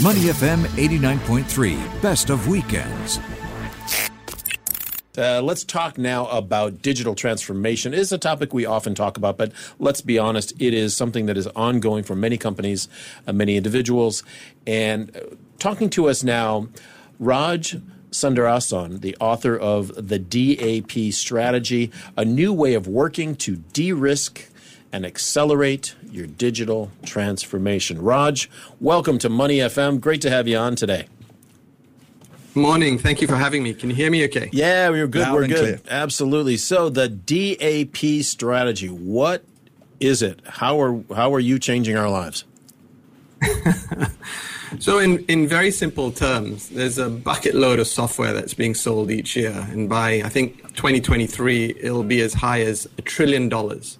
Money FM 89.3, best of weekends. Uh, let's talk now about digital transformation. It is a topic we often talk about, but let's be honest, it is something that is ongoing for many companies, uh, many individuals. And uh, talking to us now, Raj Sundaresan, the author of The DAP Strategy, a new way of working to de risk and accelerate your digital transformation. Raj, welcome to Money FM. Great to have you on today. Morning. Thank you for having me. Can you hear me okay? Yeah, we're good. Loud we're good. Clear. Absolutely. So the DAP strategy, what is it? How are how are you changing our lives? so in, in very simple terms, there's a bucket load of software that's being sold each year. And by I think 2023, it'll be as high as a trillion dollars.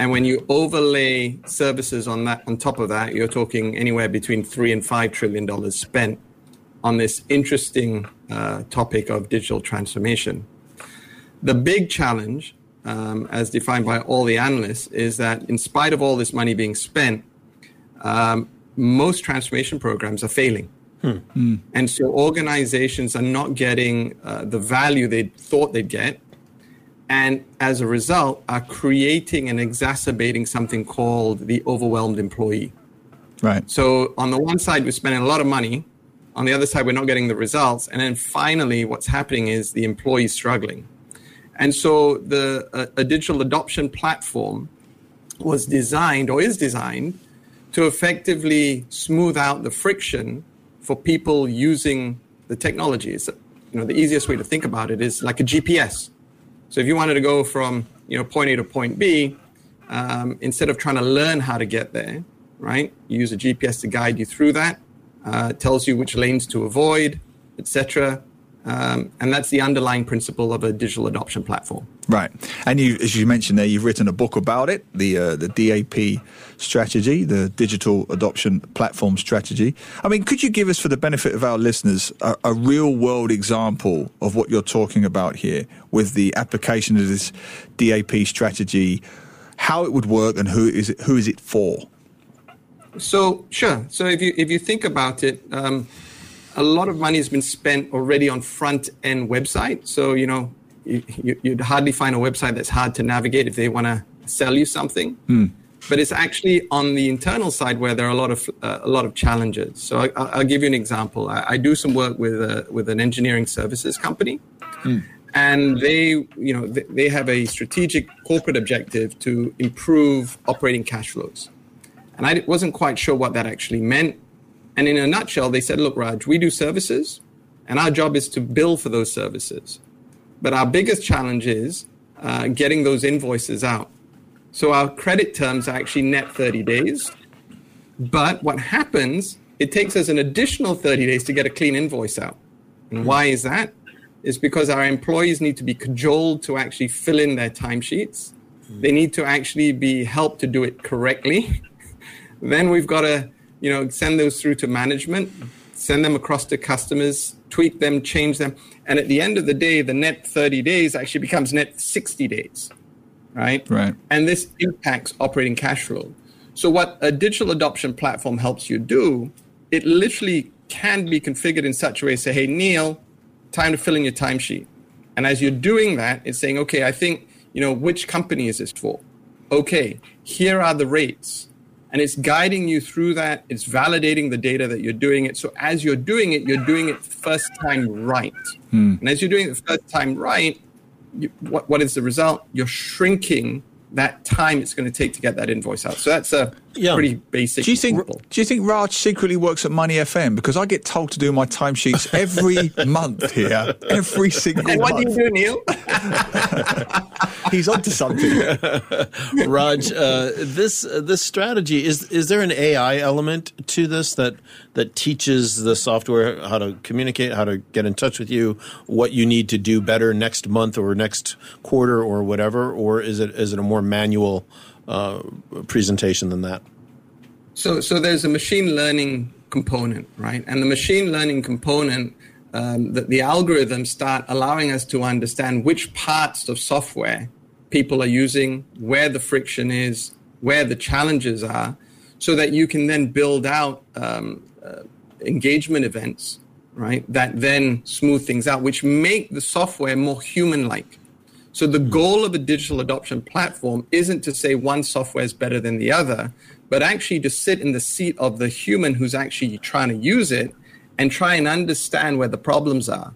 And when you overlay services on that, on top of that, you're talking anywhere between three and five trillion dollars spent on this interesting uh, topic of digital transformation. The big challenge, um, as defined by all the analysts, is that in spite of all this money being spent, um, most transformation programs are failing. Hmm. And so organizations are not getting uh, the value they thought they'd get and as a result are creating and exacerbating something called the overwhelmed employee. Right. So on the one side we're spending a lot of money. On the other side we're not getting the results. And then finally what's happening is the employee struggling. And so the uh, a digital adoption platform was designed or is designed to effectively smooth out the friction for people using the technology. It's, you know, the easiest way to think about it is like a GPS. So if you wanted to go from you know point A to point B, um, instead of trying to learn how to get there, right? You use a GPS to guide you through that. Uh, tells you which lanes to avoid, etc. Um, and that's the underlying principle of a digital adoption platform. Right, and you, as you mentioned there, you've written a book about it, the uh, the DAP strategy, the digital adoption platform strategy. I mean, could you give us, for the benefit of our listeners, a, a real world example of what you're talking about here with the application of this DAP strategy, how it would work, and who is it, who is it for? So sure. So if you if you think about it. Um, a lot of money has been spent already on front end website. So, you know, you, would hardly find a website that's hard to navigate if they want to sell you something. Mm. But it's actually on the internal side where there are a lot of uh, a lot of challenges. So I, will give you an example. I, I, do some work with a, with an engineering services company, mm. and they you know they, they have a strategic corporate objective to improve operating cash flows. And I wasn't quite sure what that actually meant and in a nutshell, they said, look, Raj, we do services, and our job is to bill for those services. But our biggest challenge is uh, getting those invoices out. So our credit terms are actually net 30 days. But what happens, it takes us an additional 30 days to get a clean invoice out. And why is that? It's because our employees need to be cajoled to actually fill in their timesheets. They need to actually be helped to do it correctly. then we've got to you know, send those through to management, send them across to customers, tweak them, change them. And at the end of the day, the net 30 days actually becomes net 60 days, right? Right. And this impacts operating cash flow. So what a digital adoption platform helps you do, it literally can be configured in such a way, say, hey, Neil, time to fill in your timesheet. And as you're doing that, it's saying, okay, I think, you know, which company is this for? Okay, here are the rates and it's guiding you through that. It's validating the data that you're doing it. So as you're doing it, you're doing it first time right. Hmm. And as you're doing it first time right, you, what, what is the result? You're shrinking that time it's going to take to get that invoice out. So that's a yeah. pretty basic. Do you think? Do you think Raj secretly works at Money FM? Because I get told to do my timesheets every month here, every single. And what month. do you do, Neil? He's onto something. Raj, uh, this uh, this strategy is is there an AI element to this that that teaches the software how to communicate, how to get in touch with you, what you need to do better next month or next quarter or whatever, or is it is it a more manual uh, presentation than that? So so there's a machine learning component, right? And the machine learning component um, that the algorithms start allowing us to understand which parts of software people are using, where the friction is, where the challenges are, so that you can then build out um, uh, engagement events, right, that then smooth things out, which make the software more human like. So the hmm. goal of a digital adoption platform isn't to say one software is better than the other, but actually to sit in the seat of the human who's actually trying to use it and try and understand where the problems are.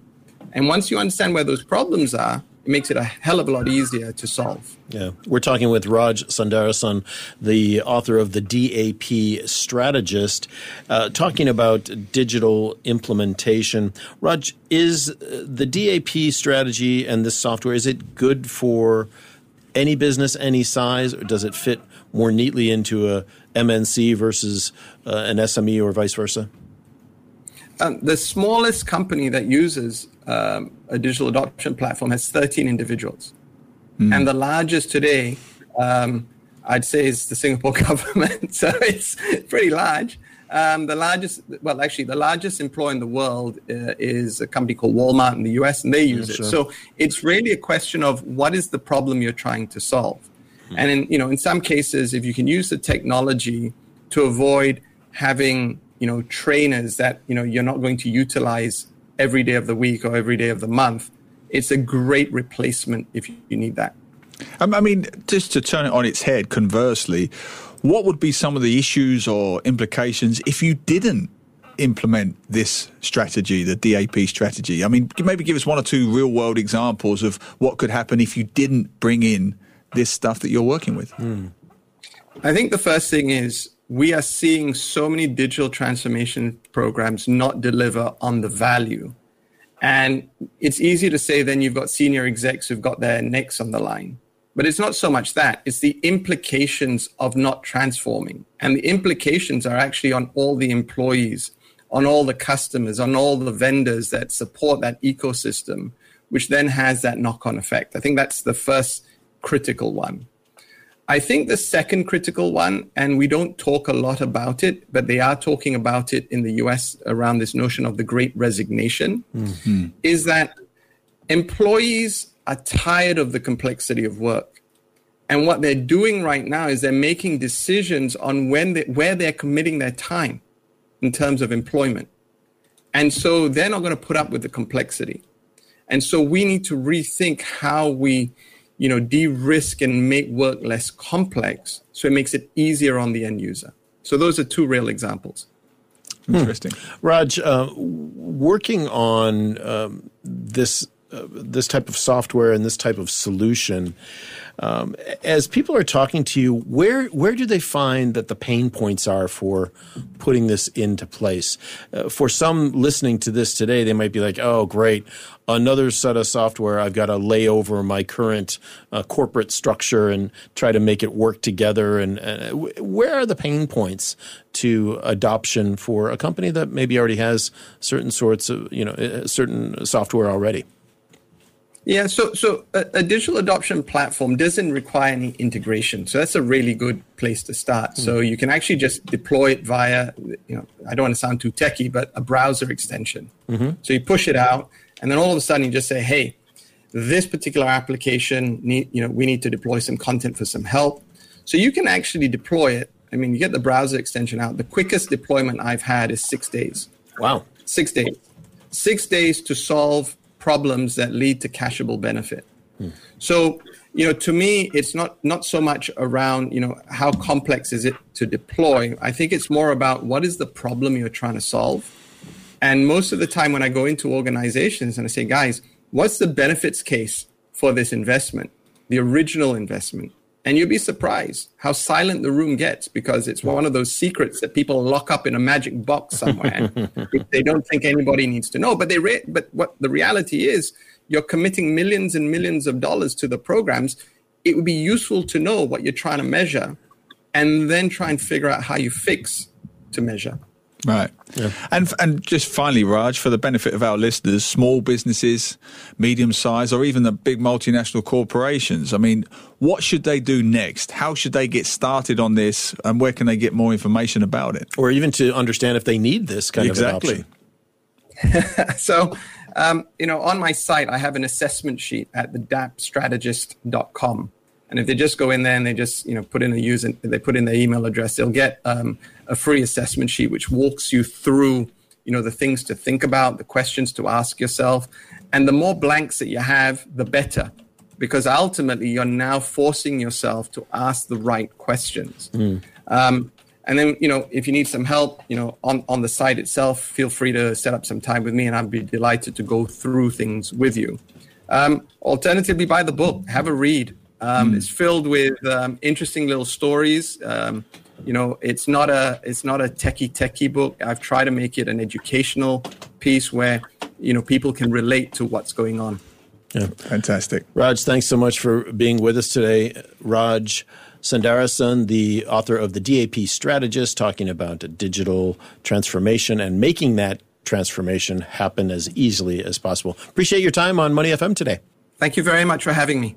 And once you understand where those problems are, it makes it a hell of a lot easier to solve. Yeah. We're talking with Raj Sundaresan, the author of the DAP Strategist, uh, talking about digital implementation. Raj, is the DAP strategy and this software, is it good for any business, any size, or does it fit more neatly into a MNC versus uh, an SME or vice versa? Um, the smallest company that uses um, a digital adoption platform has 13 individuals. Mm. And the largest today, um, I'd say, is the Singapore government. so it's pretty large. Um, the largest, well, actually, the largest employer in the world uh, is a company called Walmart in the US, and they use yeah, it. So it's really a question of what is the problem you're trying to solve. Mm. And in, you know, in some cases, if you can use the technology to avoid having you know trainers that you know you're not going to utilize every day of the week or every day of the month it's a great replacement if you need that um, i mean just to turn it on its head conversely what would be some of the issues or implications if you didn't implement this strategy, the DAP strategy? I mean, maybe give us one or two real world examples of what could happen if you didn't bring in this stuff that you're working with. Mm. I think the first thing is we are seeing so many digital transformation programs not deliver on the value. And it's easy to say then you've got senior execs who've got their necks on the line. But it's not so much that, it's the implications of not transforming. And the implications are actually on all the employees, on all the customers, on all the vendors that support that ecosystem, which then has that knock on effect. I think that's the first critical one. I think the second critical one, and we don't talk a lot about it, but they are talking about it in the US around this notion of the great resignation, mm-hmm. is that employees are tired of the complexity of work. And what they're doing right now is they're making decisions on when they, where they're committing their time in terms of employment. And so they're not going to put up with the complexity. And so we need to rethink how we you know, de-risk and make work less complex so it makes it easier on the end user. So those are two real examples. Interesting. Hmm. Raj, uh, working on um, this uh, this type of software and this type of solution, um, as people are talking to you, where where do they find that the pain points are for putting this into place? Uh, for some listening to this today, they might be like, "Oh, great, another set of software. I've got to lay over my current uh, corporate structure and try to make it work together." And uh, where are the pain points to adoption for a company that maybe already has certain sorts of you know uh, certain software already? Yeah, so so a, a, digital adoption platform doesn't require any integration. So that's a really good place to start. Mm. So you can actually just deploy it via, you know, I don't want to sound too techy, but a browser extension. Mm-hmm. So you push it out, and then all of a sudden you just say, hey, this particular application need, you know, we need to deploy some content for some help. So you can actually deploy it. I mean, you get the browser extension out. The quickest deployment I've had is six days. Wow, six days, six days to solve problems that lead to cashable benefit. Hmm. So, you know, to me, it's not not so much around you know how complex is it to deploy. I think it's more about what is the problem you're trying to solve. And most of the time, when I go into organizations and I say, guys, what's the benefits case for this investment, the original investment? And you'll be surprised how silent the room gets because it's one of those secrets that people lock up in a magic box somewhere. they don't think anybody needs to know. But they re- but what the reality is, you're committing millions and millions of dollars to the programs. It would be useful to know what you're trying to measure, and then try and figure out how you fix to measure. Right. Yeah. And and just finally, Raj, for the benefit of our listeners, small businesses, medium size, or even the big multinational corporations. I mean, what should they do next? How should they get started on this, and where can they get more information about it? Or even to understand if they need this kind exactly. of adoption. so, um, you know, on my site, I have an assessment sheet at the dapstrategist.com. And if they just go in there and they just you know put in a user, they put in their email address, they'll get um, a free assessment sheet which walks you through you know, the things to think about, the questions to ask yourself. And the more blanks that you have, the better. Because ultimately, you're now forcing yourself to ask the right questions. Mm. Um, and then, you know, if you need some help, you know, on, on the site itself, feel free to set up some time with me and I'd be delighted to go through things with you. Um, alternatively, buy the book, have a read. Um, mm. It's filled with um, interesting little stories. Um, you know, it's not a it's not a techie techie book. I've tried to make it an educational piece where you know people can relate to what's going on. Yeah, fantastic. Raj, thanks so much for being with us today. Raj Sundaresan, the author of the DAP Strategist, talking about digital transformation and making that transformation happen as easily as possible. Appreciate your time on Money FM today. Thank you very much for having me.